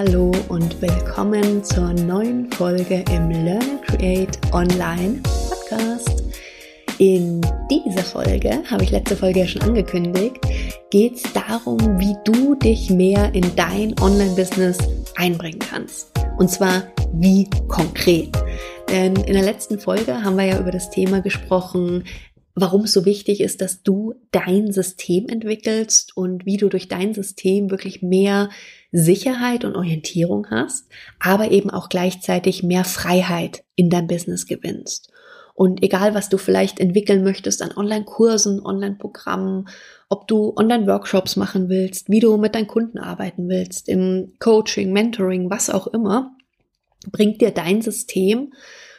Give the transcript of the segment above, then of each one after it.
hallo und willkommen zur neuen Folge im Learn Create Online Podcast. In dieser Folge, habe ich letzte Folge ja schon angekündigt, geht es darum, wie du dich mehr in dein Online-Business einbringen kannst. Und zwar wie konkret. Denn in der letzten Folge haben wir ja über das Thema gesprochen, warum es so wichtig ist, dass du dein System entwickelst und wie du durch dein System wirklich mehr Sicherheit und Orientierung hast, aber eben auch gleichzeitig mehr Freiheit in dein Business gewinnst. Und egal, was du vielleicht entwickeln möchtest an Online-Kursen, Online-Programmen, ob du Online-Workshops machen willst, wie du mit deinen Kunden arbeiten willst, im Coaching, Mentoring, was auch immer, bringt dir dein System,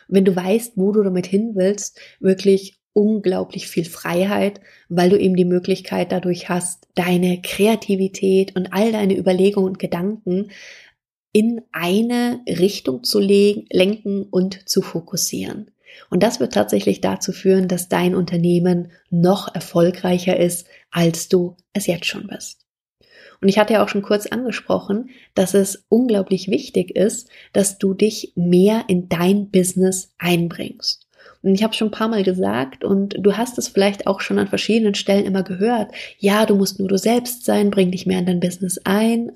wenn du weißt, wo du damit hin willst, wirklich unglaublich viel Freiheit, weil du eben die Möglichkeit dadurch hast, deine Kreativität und all deine Überlegungen und Gedanken in eine Richtung zu lenken und zu fokussieren. Und das wird tatsächlich dazu führen, dass dein Unternehmen noch erfolgreicher ist, als du es jetzt schon bist. Und ich hatte ja auch schon kurz angesprochen, dass es unglaublich wichtig ist, dass du dich mehr in dein Business einbringst. Ich habe schon ein paar Mal gesagt und du hast es vielleicht auch schon an verschiedenen Stellen immer gehört. Ja, du musst nur du selbst sein, bring dich mehr in dein Business ein.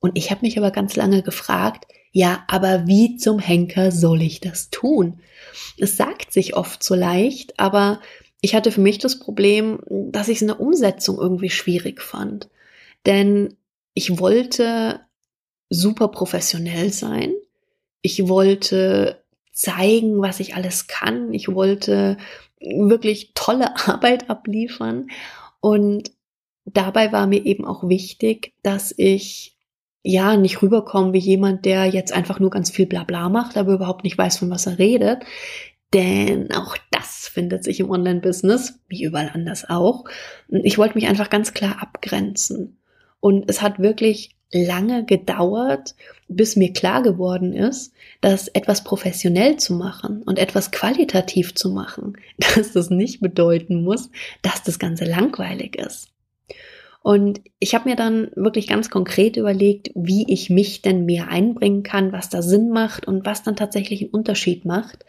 Und ich habe mich aber ganz lange gefragt, ja, aber wie zum Henker soll ich das tun? Es sagt sich oft so leicht, aber ich hatte für mich das Problem, dass ich es in der Umsetzung irgendwie schwierig fand. Denn ich wollte super professionell sein. Ich wollte zeigen, was ich alles kann. Ich wollte wirklich tolle Arbeit abliefern. Und dabei war mir eben auch wichtig, dass ich ja nicht rüberkomme wie jemand, der jetzt einfach nur ganz viel Blabla macht, aber überhaupt nicht weiß, von was er redet. Denn auch das findet sich im Online-Business, wie überall anders auch. Ich wollte mich einfach ganz klar abgrenzen. Und es hat wirklich lange gedauert, bis mir klar geworden ist, dass etwas professionell zu machen und etwas qualitativ zu machen, dass das nicht bedeuten muss, dass das Ganze langweilig ist. Und ich habe mir dann wirklich ganz konkret überlegt, wie ich mich denn mehr einbringen kann, was da Sinn macht und was dann tatsächlich einen Unterschied macht.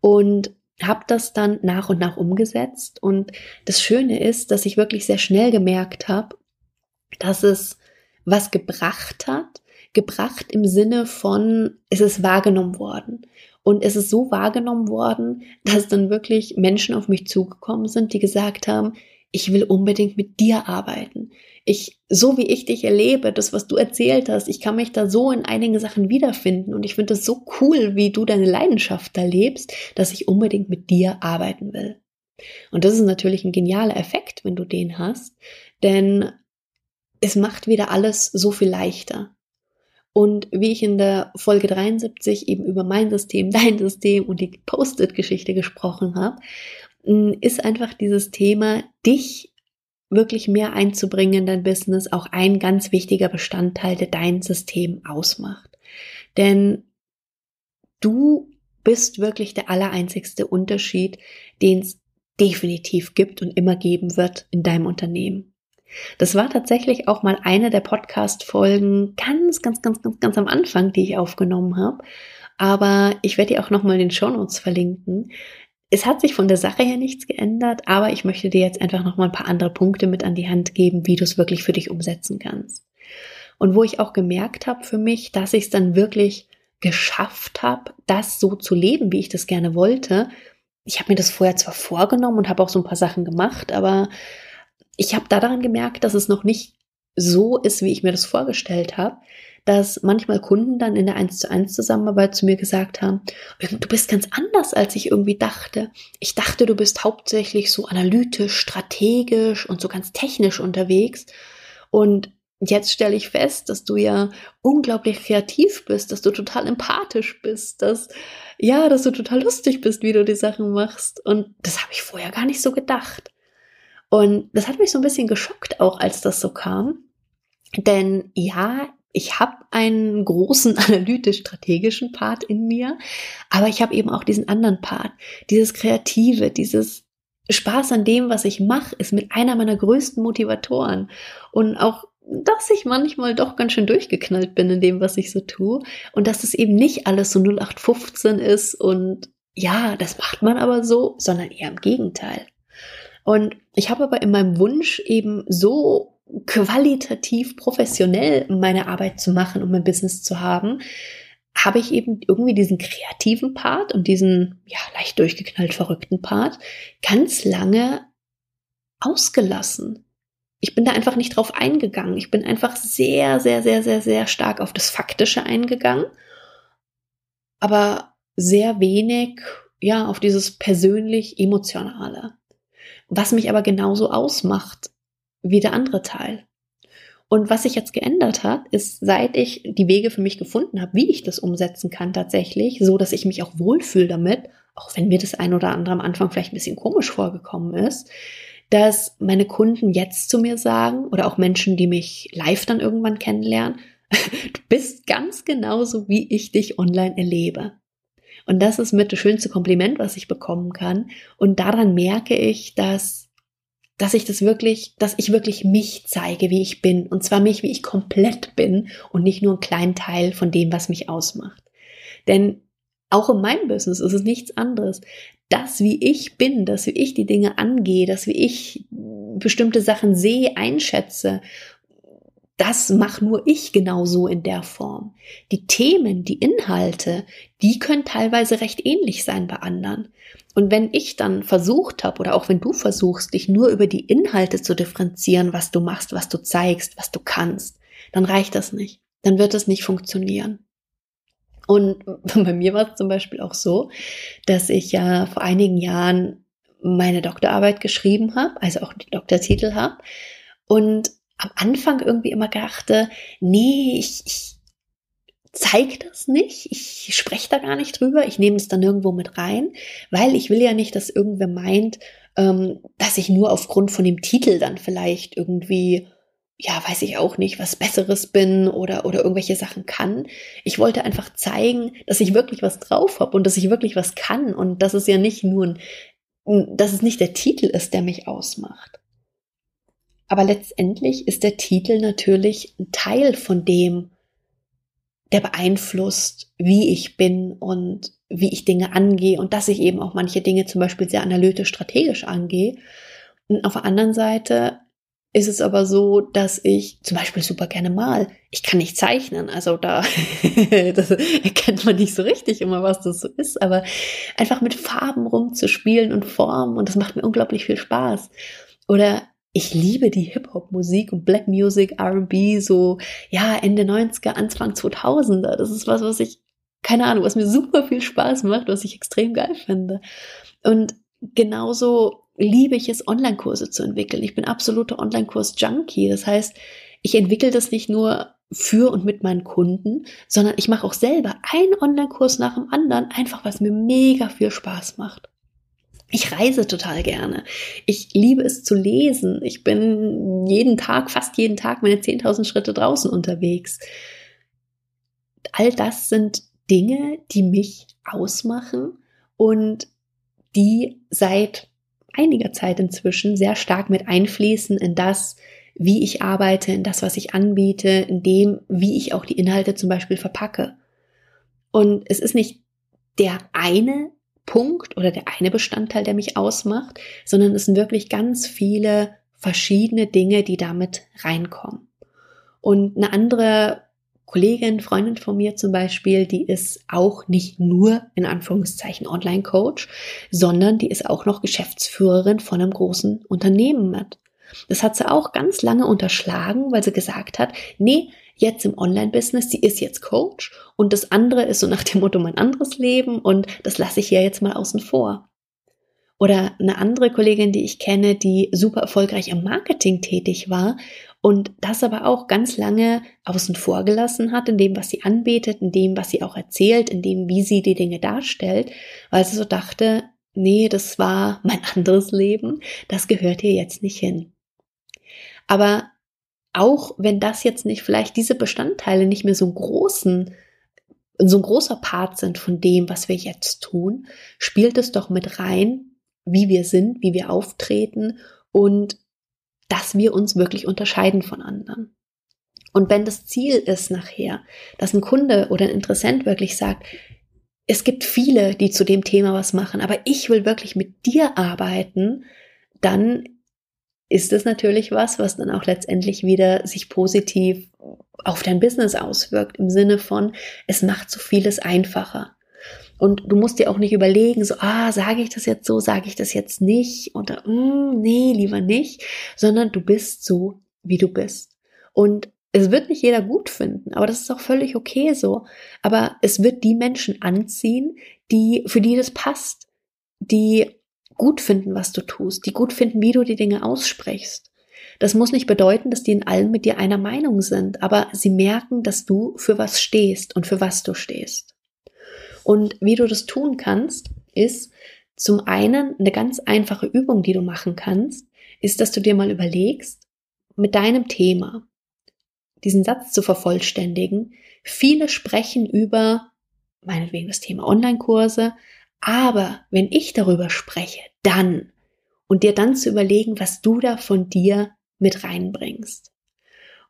Und habe das dann nach und nach umgesetzt. Und das Schöne ist, dass ich wirklich sehr schnell gemerkt habe, dass es was gebracht hat. Gebracht im Sinne von, es ist wahrgenommen worden. Und es ist so wahrgenommen worden, dass dann wirklich Menschen auf mich zugekommen sind, die gesagt haben, ich will unbedingt mit dir arbeiten. Ich, so wie ich dich erlebe, das, was du erzählt hast, ich kann mich da so in einigen Sachen wiederfinden und ich finde es so cool, wie du deine Leidenschaft da lebst, dass ich unbedingt mit dir arbeiten will. Und das ist natürlich ein genialer Effekt, wenn du den hast, denn es macht wieder alles so viel leichter. Und wie ich in der Folge 73 eben über mein System, dein System und die Post-it-Geschichte gesprochen habe, ist einfach dieses Thema, dich wirklich mehr einzubringen in dein Business, auch ein ganz wichtiger Bestandteil, der dein System ausmacht. Denn du bist wirklich der allereinzigste Unterschied, den es definitiv gibt und immer geben wird in deinem Unternehmen. Das war tatsächlich auch mal eine der Podcast-Folgen ganz, ganz, ganz, ganz, ganz am Anfang, die ich aufgenommen habe. Aber ich werde dir auch nochmal in den Shownotes verlinken. Es hat sich von der Sache her nichts geändert, aber ich möchte dir jetzt einfach nochmal ein paar andere Punkte mit an die Hand geben, wie du es wirklich für dich umsetzen kannst. Und wo ich auch gemerkt habe für mich, dass ich es dann wirklich geschafft habe, das so zu leben, wie ich das gerne wollte. Ich habe mir das vorher zwar vorgenommen und habe auch so ein paar Sachen gemacht, aber ich habe daran gemerkt, dass es noch nicht so ist, wie ich mir das vorgestellt habe, dass manchmal Kunden dann in der 1 zu 1 Zusammenarbeit zu mir gesagt haben, du bist ganz anders, als ich irgendwie dachte. Ich dachte, du bist hauptsächlich so analytisch, strategisch und so ganz technisch unterwegs. Und jetzt stelle ich fest, dass du ja unglaublich kreativ bist, dass du total empathisch bist, dass ja, dass du total lustig bist, wie du die Sachen machst. Und das habe ich vorher gar nicht so gedacht. Und das hat mich so ein bisschen geschockt auch, als das so kam. Denn ja, ich habe einen großen analytisch-strategischen Part in mir, aber ich habe eben auch diesen anderen Part, dieses Kreative, dieses Spaß an dem, was ich mache, ist mit einer meiner größten Motivatoren. Und auch dass ich manchmal doch ganz schön durchgeknallt bin in dem, was ich so tue und dass es eben nicht alles so 0815 ist und ja, das macht man aber so, sondern eher im Gegenteil. Und ich habe aber in meinem Wunsch eben so qualitativ professionell meine Arbeit zu machen und mein Business zu haben, habe ich eben irgendwie diesen kreativen Part und diesen ja leicht durchgeknallt verrückten Part ganz lange ausgelassen. Ich bin da einfach nicht drauf eingegangen. Ich bin einfach sehr, sehr, sehr, sehr, sehr stark auf das Faktische eingegangen, aber sehr wenig, ja, auf dieses persönlich emotionale. Was mich aber genauso ausmacht wie der andere Teil. Und was sich jetzt geändert hat, ist, seit ich die Wege für mich gefunden habe, wie ich das umsetzen kann tatsächlich, so dass ich mich auch wohlfühle damit, auch wenn mir das ein oder andere am Anfang vielleicht ein bisschen komisch vorgekommen ist, dass meine Kunden jetzt zu mir sagen oder auch Menschen, die mich live dann irgendwann kennenlernen, du bist ganz genauso, wie ich dich online erlebe. Und das ist mit das schönste Kompliment, was ich bekommen kann. Und daran merke ich, dass, dass ich das wirklich, dass ich wirklich mich zeige, wie ich bin. Und zwar mich, wie ich komplett bin und nicht nur einen kleinen Teil von dem, was mich ausmacht. Denn auch in meinem Business ist es nichts anderes das, wie ich bin, das, wie ich die Dinge angehe, das, wie ich bestimmte Sachen sehe, einschätze, das mache nur ich genauso in der Form. Die Themen, die Inhalte, die können teilweise recht ähnlich sein bei anderen. Und wenn ich dann versucht habe, oder auch wenn du versuchst, dich nur über die Inhalte zu differenzieren, was du machst, was du zeigst, was du kannst, dann reicht das nicht. Dann wird es nicht funktionieren. Und bei mir war es zum Beispiel auch so, dass ich ja vor einigen Jahren meine Doktorarbeit geschrieben habe, also auch den Doktortitel habe. Und am Anfang irgendwie immer dachte, nee, ich, ich zeige das nicht, ich spreche da gar nicht drüber, ich nehme es dann irgendwo mit rein, weil ich will ja nicht, dass irgendwer meint, ähm, dass ich nur aufgrund von dem Titel dann vielleicht irgendwie ja, weiß ich auch nicht, was Besseres bin oder, oder irgendwelche Sachen kann. Ich wollte einfach zeigen, dass ich wirklich was drauf habe und dass ich wirklich was kann und dass es ja nicht nur ein, dass es nicht der Titel ist, der mich ausmacht. Aber letztendlich ist der Titel natürlich ein Teil von dem, der beeinflusst, wie ich bin und wie ich Dinge angehe und dass ich eben auch manche Dinge zum Beispiel sehr analytisch strategisch angehe. Und auf der anderen Seite ist es aber so, dass ich zum Beispiel super gerne mal. Ich kann nicht zeichnen, also da das erkennt man nicht so richtig immer, was das so ist, aber einfach mit Farben rumzuspielen und Formen und das macht mir unglaublich viel Spaß. Oder ich liebe die Hip-Hop-Musik und Black Music, R&B, so, ja, Ende 90er, Anfang 2000er. Das ist was, was ich, keine Ahnung, was mir super viel Spaß macht, was ich extrem geil finde. Und genauso liebe ich es, Online-Kurse zu entwickeln. Ich bin absoluter Online-Kurs-Junkie. Das heißt, ich entwickle das nicht nur für und mit meinen Kunden, sondern ich mache auch selber einen Online-Kurs nach dem anderen, einfach was mir mega viel Spaß macht. Ich reise total gerne. Ich liebe es zu lesen. Ich bin jeden Tag, fast jeden Tag meine 10.000 Schritte draußen unterwegs. All das sind Dinge, die mich ausmachen und die seit einiger Zeit inzwischen sehr stark mit einfließen in das, wie ich arbeite, in das, was ich anbiete, in dem, wie ich auch die Inhalte zum Beispiel verpacke. Und es ist nicht der eine Punkt oder der eine Bestandteil, der mich ausmacht, sondern es sind wirklich ganz viele verschiedene Dinge, die damit reinkommen. Und eine andere Kollegin, Freundin von mir zum Beispiel, die ist auch nicht nur in Anführungszeichen Online-Coach, sondern die ist auch noch Geschäftsführerin von einem großen Unternehmen mit. Das hat sie auch ganz lange unterschlagen, weil sie gesagt hat, nee, jetzt im Online-Business, sie ist jetzt Coach und das andere ist so nach dem Motto mein anderes Leben und das lasse ich ja jetzt mal außen vor. Oder eine andere Kollegin, die ich kenne, die super erfolgreich im Marketing tätig war und das aber auch ganz lange außen vor gelassen hat, in dem, was sie anbietet, in dem, was sie auch erzählt, in dem, wie sie die Dinge darstellt, weil sie so dachte, nee, das war mein anderes Leben, das gehört hier jetzt nicht hin. Aber auch wenn das jetzt nicht vielleicht diese Bestandteile nicht mehr so einen großen so ein großer Part sind von dem, was wir jetzt tun, spielt es doch mit rein, wie wir sind, wie wir auftreten und dass wir uns wirklich unterscheiden von anderen. Und wenn das Ziel ist nachher, dass ein Kunde oder ein Interessent wirklich sagt, es gibt viele, die zu dem Thema was machen, aber ich will wirklich mit dir arbeiten, dann ist es natürlich was, was dann auch letztendlich wieder sich positiv auf dein Business auswirkt, im Sinne von, es macht so vieles einfacher. Und du musst dir auch nicht überlegen, so, ah, sage ich das jetzt so, sage ich das jetzt nicht oder, mm, nee, lieber nicht, sondern du bist so, wie du bist. Und es wird nicht jeder gut finden, aber das ist auch völlig okay so. Aber es wird die Menschen anziehen, die, für die das passt, die gut finden, was du tust, die gut finden, wie du die Dinge aussprichst. Das muss nicht bedeuten, dass die in allem mit dir einer Meinung sind, aber sie merken, dass du für was stehst und für was du stehst. Und wie du das tun kannst, ist zum einen eine ganz einfache Übung, die du machen kannst, ist, dass du dir mal überlegst, mit deinem Thema, diesen Satz zu vervollständigen. Viele sprechen über, meinetwegen das Thema Online-Kurse, aber wenn ich darüber spreche, dann und dir dann zu überlegen, was du da von dir mit reinbringst.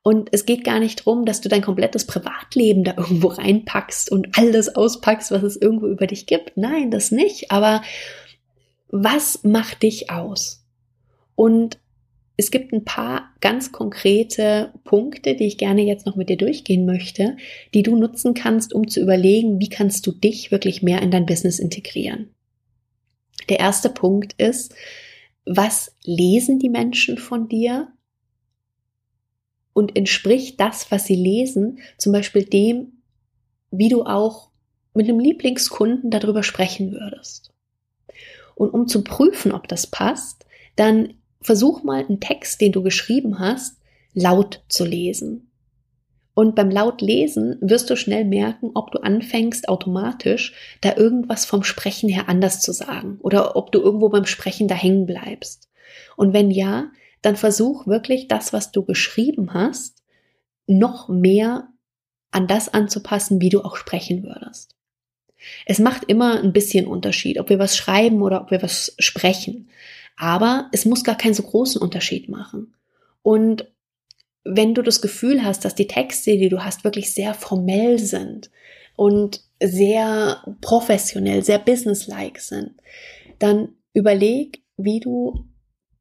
Und es geht gar nicht darum, dass du dein komplettes Privatleben da irgendwo reinpackst und alles auspackst, was es irgendwo über dich gibt. Nein, das nicht. Aber was macht dich aus? Und es gibt ein paar ganz konkrete Punkte, die ich gerne jetzt noch mit dir durchgehen möchte, die du nutzen kannst, um zu überlegen, wie kannst du dich wirklich mehr in dein Business integrieren. Der erste Punkt ist, was lesen die Menschen von dir? Und entspricht das, was sie lesen, zum Beispiel dem, wie du auch mit einem Lieblingskunden darüber sprechen würdest. Und um zu prüfen, ob das passt, dann versuch mal einen Text, den du geschrieben hast, laut zu lesen. Und beim laut lesen wirst du schnell merken, ob du anfängst automatisch da irgendwas vom Sprechen her anders zu sagen oder ob du irgendwo beim Sprechen da hängen bleibst. Und wenn ja, dann versuch wirklich das, was du geschrieben hast, noch mehr an das anzupassen, wie du auch sprechen würdest. Es macht immer ein bisschen Unterschied, ob wir was schreiben oder ob wir was sprechen. Aber es muss gar keinen so großen Unterschied machen. Und wenn du das Gefühl hast, dass die Texte, die du hast, wirklich sehr formell sind und sehr professionell, sehr businesslike sind, dann überleg, wie du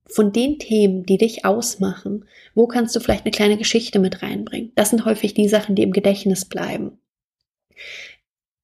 von den Themen, die dich ausmachen, wo kannst du vielleicht eine kleine Geschichte mit reinbringen? Das sind häufig die Sachen, die im Gedächtnis bleiben.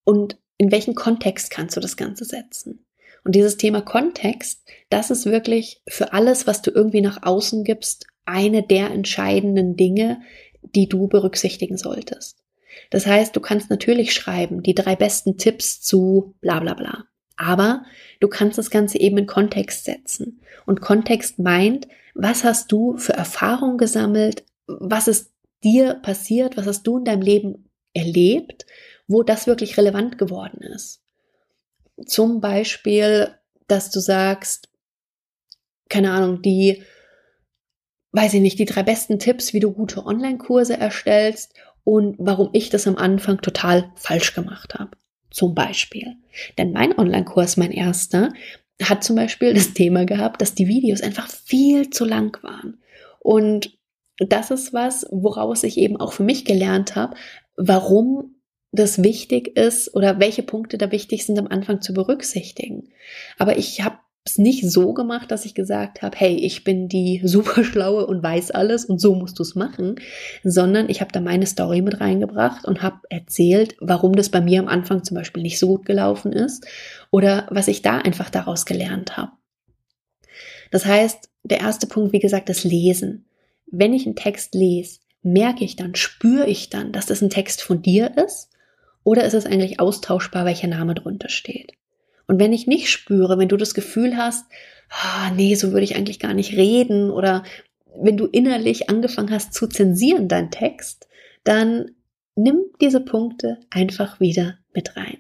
Und in welchen Kontext kannst du das Ganze setzen? Und dieses Thema Kontext, das ist wirklich für alles, was du irgendwie nach außen gibst, eine der entscheidenden Dinge, die du berücksichtigen solltest. Das heißt, du kannst natürlich schreiben, die drei besten Tipps zu bla bla bla. Aber du kannst das Ganze eben in Kontext setzen. Und Kontext meint, was hast du für Erfahrungen gesammelt? Was ist dir passiert? Was hast du in deinem Leben erlebt, wo das wirklich relevant geworden ist? Zum Beispiel, dass du sagst, keine Ahnung, die, weiß ich nicht, die drei besten Tipps, wie du gute Online-Kurse erstellst und warum ich das am Anfang total falsch gemacht habe. Zum Beispiel. Denn mein Online-Kurs, mein erster, hat zum Beispiel das Thema gehabt, dass die Videos einfach viel zu lang waren. Und das ist was, woraus ich eben auch für mich gelernt habe, warum das wichtig ist oder welche Punkte da wichtig sind am Anfang zu berücksichtigen. Aber ich habe es nicht so gemacht, dass ich gesagt habe, hey, ich bin die superschlaue und weiß alles und so musst du es machen, sondern ich habe da meine Story mit reingebracht und habe erzählt, warum das bei mir am Anfang zum Beispiel nicht so gut gelaufen ist oder was ich da einfach daraus gelernt habe. Das heißt, der erste Punkt, wie gesagt, das Lesen. Wenn ich einen Text lese, merke ich dann, spüre ich dann, dass das ein Text von dir ist oder ist es eigentlich austauschbar, welcher Name drunter steht? Und wenn ich nicht spüre, wenn du das Gefühl hast, ah, nee, so würde ich eigentlich gar nicht reden oder wenn du innerlich angefangen hast zu zensieren dein Text, dann nimm diese Punkte einfach wieder mit rein.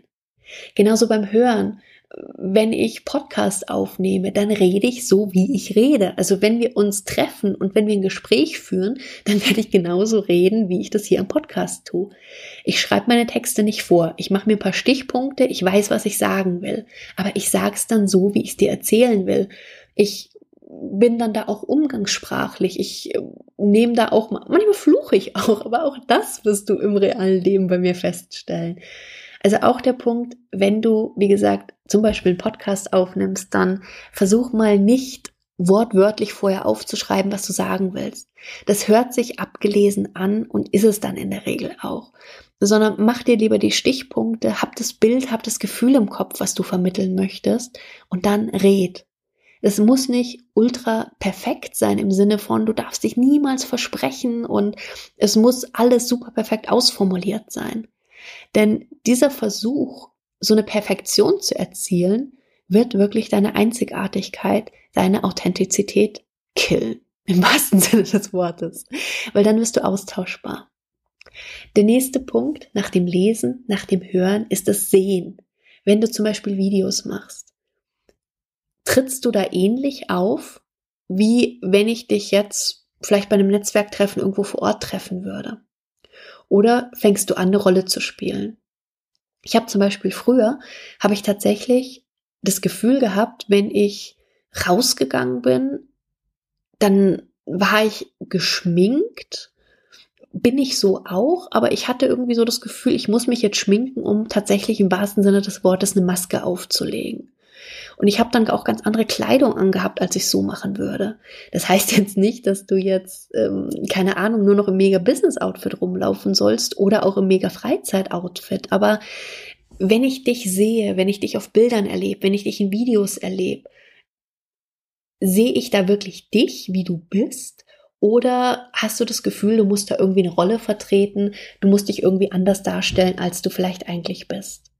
Genauso beim Hören wenn ich Podcast aufnehme, dann rede ich so, wie ich rede. Also wenn wir uns treffen und wenn wir ein Gespräch führen, dann werde ich genauso reden, wie ich das hier im Podcast tue. Ich schreibe meine Texte nicht vor. Ich mache mir ein paar Stichpunkte. Ich weiß, was ich sagen will. Aber ich sage es dann so, wie ich es dir erzählen will. Ich bin dann da auch umgangssprachlich. Ich äh, nehme da auch, manchmal fluche ich auch, aber auch das wirst du im realen Leben bei mir feststellen. Also auch der Punkt, wenn du, wie gesagt, zum Beispiel einen Podcast aufnimmst, dann versuch mal nicht wortwörtlich vorher aufzuschreiben, was du sagen willst. Das hört sich abgelesen an und ist es dann in der Regel auch. Sondern mach dir lieber die Stichpunkte, hab das Bild, hab das Gefühl im Kopf, was du vermitteln möchtest und dann red. Es muss nicht ultra perfekt sein im Sinne von, du darfst dich niemals versprechen und es muss alles super perfekt ausformuliert sein. Denn dieser Versuch, so eine Perfektion zu erzielen, wird wirklich deine Einzigartigkeit, deine Authentizität killen. Im wahrsten Sinne des Wortes. Weil dann wirst du austauschbar. Der nächste Punkt nach dem Lesen, nach dem Hören ist das Sehen. Wenn du zum Beispiel Videos machst, trittst du da ähnlich auf, wie wenn ich dich jetzt vielleicht bei einem Netzwerktreffen irgendwo vor Ort treffen würde? Oder fängst du an, eine Rolle zu spielen? Ich habe zum Beispiel früher, habe ich tatsächlich das Gefühl gehabt, wenn ich rausgegangen bin, dann war ich geschminkt, bin ich so auch, aber ich hatte irgendwie so das Gefühl, ich muss mich jetzt schminken, um tatsächlich im wahrsten Sinne des Wortes eine Maske aufzulegen. Und ich habe dann auch ganz andere Kleidung angehabt, als ich so machen würde. Das heißt jetzt nicht, dass du jetzt, ähm, keine Ahnung, nur noch im Mega-Business-Outfit rumlaufen sollst oder auch im Mega-Freizeit-Outfit. Aber wenn ich dich sehe, wenn ich dich auf Bildern erlebe, wenn ich dich in Videos erlebe, sehe ich da wirklich dich, wie du bist? Oder hast du das Gefühl, du musst da irgendwie eine Rolle vertreten, du musst dich irgendwie anders darstellen, als du vielleicht eigentlich bist?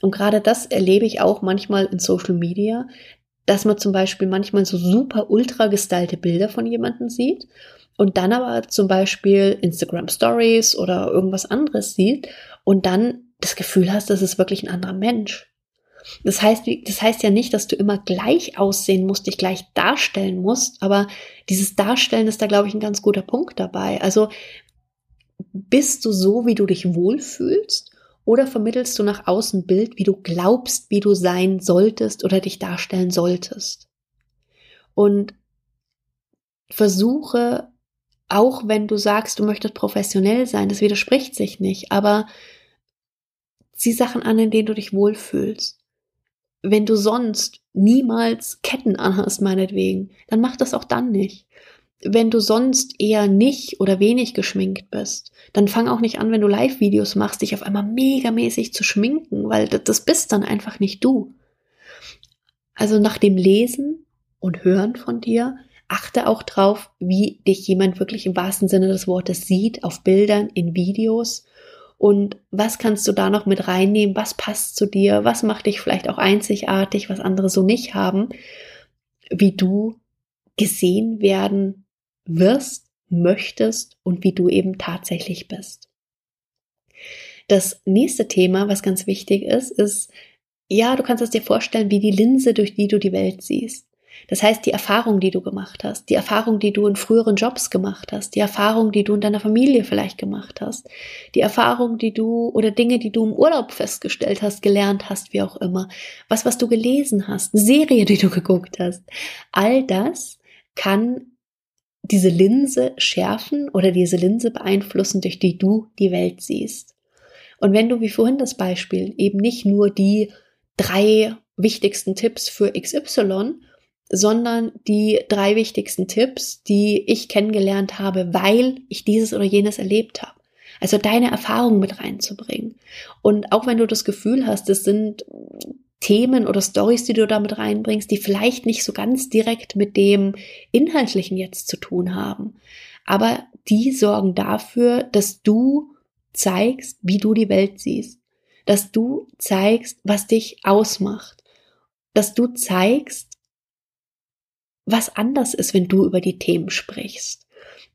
Und gerade das erlebe ich auch manchmal in Social Media, dass man zum Beispiel manchmal so super ultra gestylte Bilder von jemandem sieht und dann aber zum Beispiel Instagram Stories oder irgendwas anderes sieht und dann das Gefühl hast, das ist wirklich ein anderer Mensch. Das heißt, das heißt ja nicht, dass du immer gleich aussehen musst, dich gleich darstellen musst, aber dieses Darstellen ist da, glaube ich, ein ganz guter Punkt dabei. Also bist du so, wie du dich wohlfühlst oder vermittelst du nach außen Bild, wie du glaubst, wie du sein solltest oder dich darstellen solltest? Und versuche, auch wenn du sagst, du möchtest professionell sein, das widerspricht sich nicht, aber zieh Sachen an, in denen du dich wohlfühlst. Wenn du sonst niemals Ketten anhast, meinetwegen, dann mach das auch dann nicht wenn du sonst eher nicht oder wenig geschminkt bist, dann fang auch nicht an, wenn du Live-Videos machst, dich auf einmal megamäßig zu schminken, weil das bist dann einfach nicht du. Also nach dem Lesen und Hören von dir, achte auch drauf, wie dich jemand wirklich im wahrsten Sinne des Wortes sieht, auf Bildern, in Videos. Und was kannst du da noch mit reinnehmen? Was passt zu dir? Was macht dich vielleicht auch einzigartig, was andere so nicht haben? Wie du gesehen werden wirst, möchtest und wie du eben tatsächlich bist. Das nächste Thema, was ganz wichtig ist, ist, ja, du kannst es dir vorstellen, wie die Linse, durch die du die Welt siehst. Das heißt, die Erfahrung, die du gemacht hast, die Erfahrung, die du in früheren Jobs gemacht hast, die Erfahrung, die du in deiner Familie vielleicht gemacht hast, die Erfahrung, die du oder Dinge, die du im Urlaub festgestellt hast, gelernt hast, wie auch immer, was, was du gelesen hast, eine Serie, die du geguckt hast. All das kann diese Linse schärfen oder diese Linse beeinflussen, durch die du die Welt siehst. Und wenn du wie vorhin das Beispiel eben nicht nur die drei wichtigsten Tipps für XY, sondern die drei wichtigsten Tipps, die ich kennengelernt habe, weil ich dieses oder jenes erlebt habe. Also deine Erfahrungen mit reinzubringen. Und auch wenn du das Gefühl hast, es sind Themen oder Stories, die du damit reinbringst, die vielleicht nicht so ganz direkt mit dem Inhaltlichen jetzt zu tun haben. Aber die sorgen dafür, dass du zeigst, wie du die Welt siehst. Dass du zeigst, was dich ausmacht. Dass du zeigst, was anders ist, wenn du über die Themen sprichst.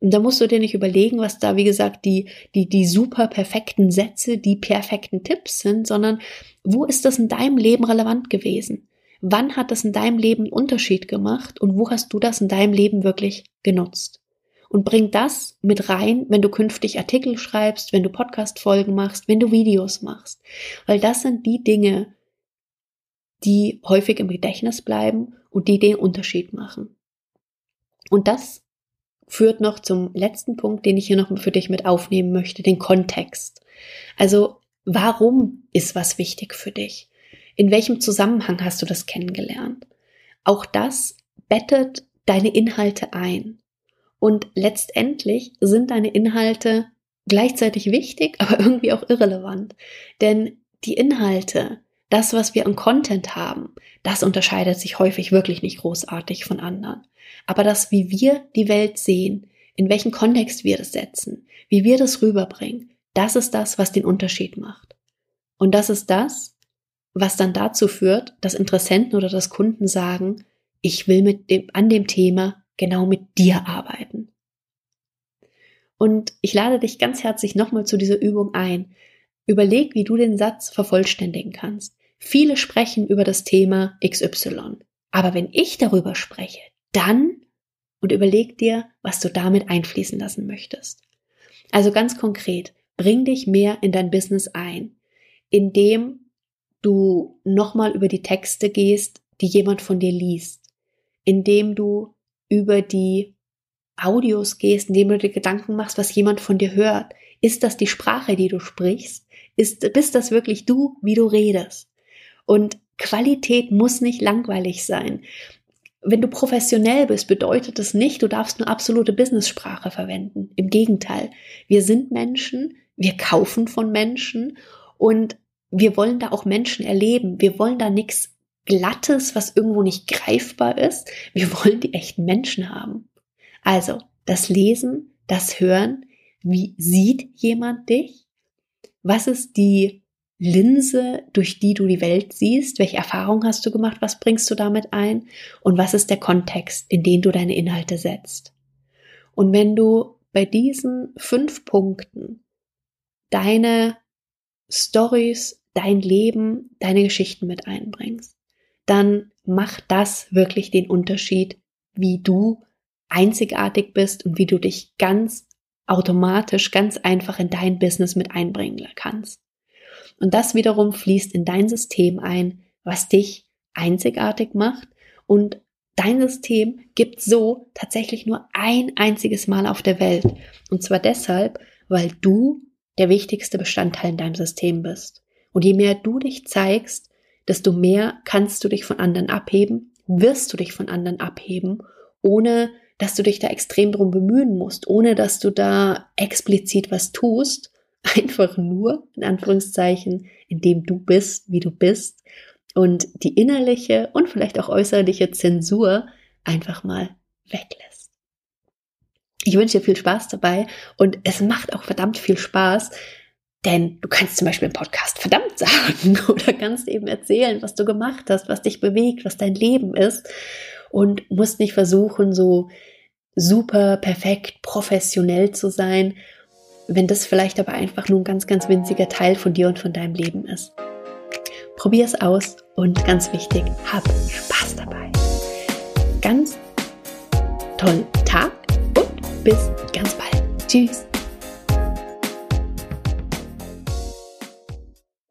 Und da musst du dir nicht überlegen, was da, wie gesagt, die, die, die super perfekten Sätze, die perfekten Tipps sind, sondern wo ist das in deinem Leben relevant gewesen? Wann hat das in deinem Leben einen Unterschied gemacht und wo hast du das in deinem Leben wirklich genutzt? Und bring das mit rein, wenn du künftig Artikel schreibst, wenn du Podcast-Folgen machst, wenn du Videos machst. Weil das sind die Dinge, die häufig im Gedächtnis bleiben und die den Unterschied machen. Und das führt noch zum letzten Punkt, den ich hier noch für dich mit aufnehmen möchte, den Kontext. Also, warum ist was wichtig für dich? In welchem Zusammenhang hast du das kennengelernt? Auch das bettet deine Inhalte ein. Und letztendlich sind deine Inhalte gleichzeitig wichtig, aber irgendwie auch irrelevant. Denn die Inhalte, das, was wir an Content haben, das unterscheidet sich häufig wirklich nicht großartig von anderen. Aber das, wie wir die Welt sehen, in welchen Kontext wir das setzen, wie wir das rüberbringen, das ist das, was den Unterschied macht. Und das ist das, was dann dazu führt, dass Interessenten oder dass Kunden sagen, ich will mit dem, an dem Thema genau mit dir arbeiten. Und ich lade dich ganz herzlich nochmal zu dieser Übung ein. Überleg, wie du den Satz vervollständigen kannst. Viele sprechen über das Thema XY. Aber wenn ich darüber spreche, dann und überleg dir, was du damit einfließen lassen möchtest. Also ganz konkret, bring dich mehr in dein Business ein, indem du nochmal über die Texte gehst, die jemand von dir liest, indem du über die Audios gehst, indem du dir Gedanken machst, was jemand von dir hört. Ist das die Sprache, die du sprichst? Ist, bist das wirklich du, wie du redest? Und Qualität muss nicht langweilig sein. Wenn du professionell bist, bedeutet das nicht, du darfst nur absolute Business-Sprache verwenden. Im Gegenteil. Wir sind Menschen, wir kaufen von Menschen und wir wollen da auch Menschen erleben. Wir wollen da nichts Glattes, was irgendwo nicht greifbar ist. Wir wollen die echten Menschen haben. Also, das Lesen, das Hören, wie sieht jemand dich? Was ist die Linse, durch die du die Welt siehst? Welche Erfahrungen hast du gemacht? Was bringst du damit ein? Und was ist der Kontext, in den du deine Inhalte setzt? Und wenn du bei diesen fünf Punkten deine Stories, dein Leben, deine Geschichten mit einbringst, dann macht das wirklich den Unterschied, wie du einzigartig bist und wie du dich ganz automatisch, ganz einfach in dein Business mit einbringen kannst. Und das wiederum fließt in dein System ein, was dich einzigartig macht und dein System gibt so tatsächlich nur ein einziges Mal auf der Welt. Und zwar deshalb, weil du der wichtigste Bestandteil in deinem System bist. Und je mehr du dich zeigst, desto mehr kannst du dich von anderen abheben, wirst du dich von anderen abheben, ohne dass du dich da extrem drum bemühen musst, ohne dass du da explizit was tust, einfach nur, in Anführungszeichen, indem du bist, wie du bist und die innerliche und vielleicht auch äußerliche Zensur einfach mal weglässt. Ich wünsche dir viel Spaß dabei und es macht auch verdammt viel Spaß, denn du kannst zum Beispiel im Podcast verdammt sagen oder kannst eben erzählen, was du gemacht hast, was dich bewegt, was dein Leben ist und musst nicht versuchen, so super perfekt professionell zu sein wenn das vielleicht aber einfach nur ein ganz, ganz winziger Teil von dir und von deinem Leben ist. Probier es aus und ganz wichtig, hab Spaß dabei. Ganz tollen Tag und bis ganz bald. Tschüss.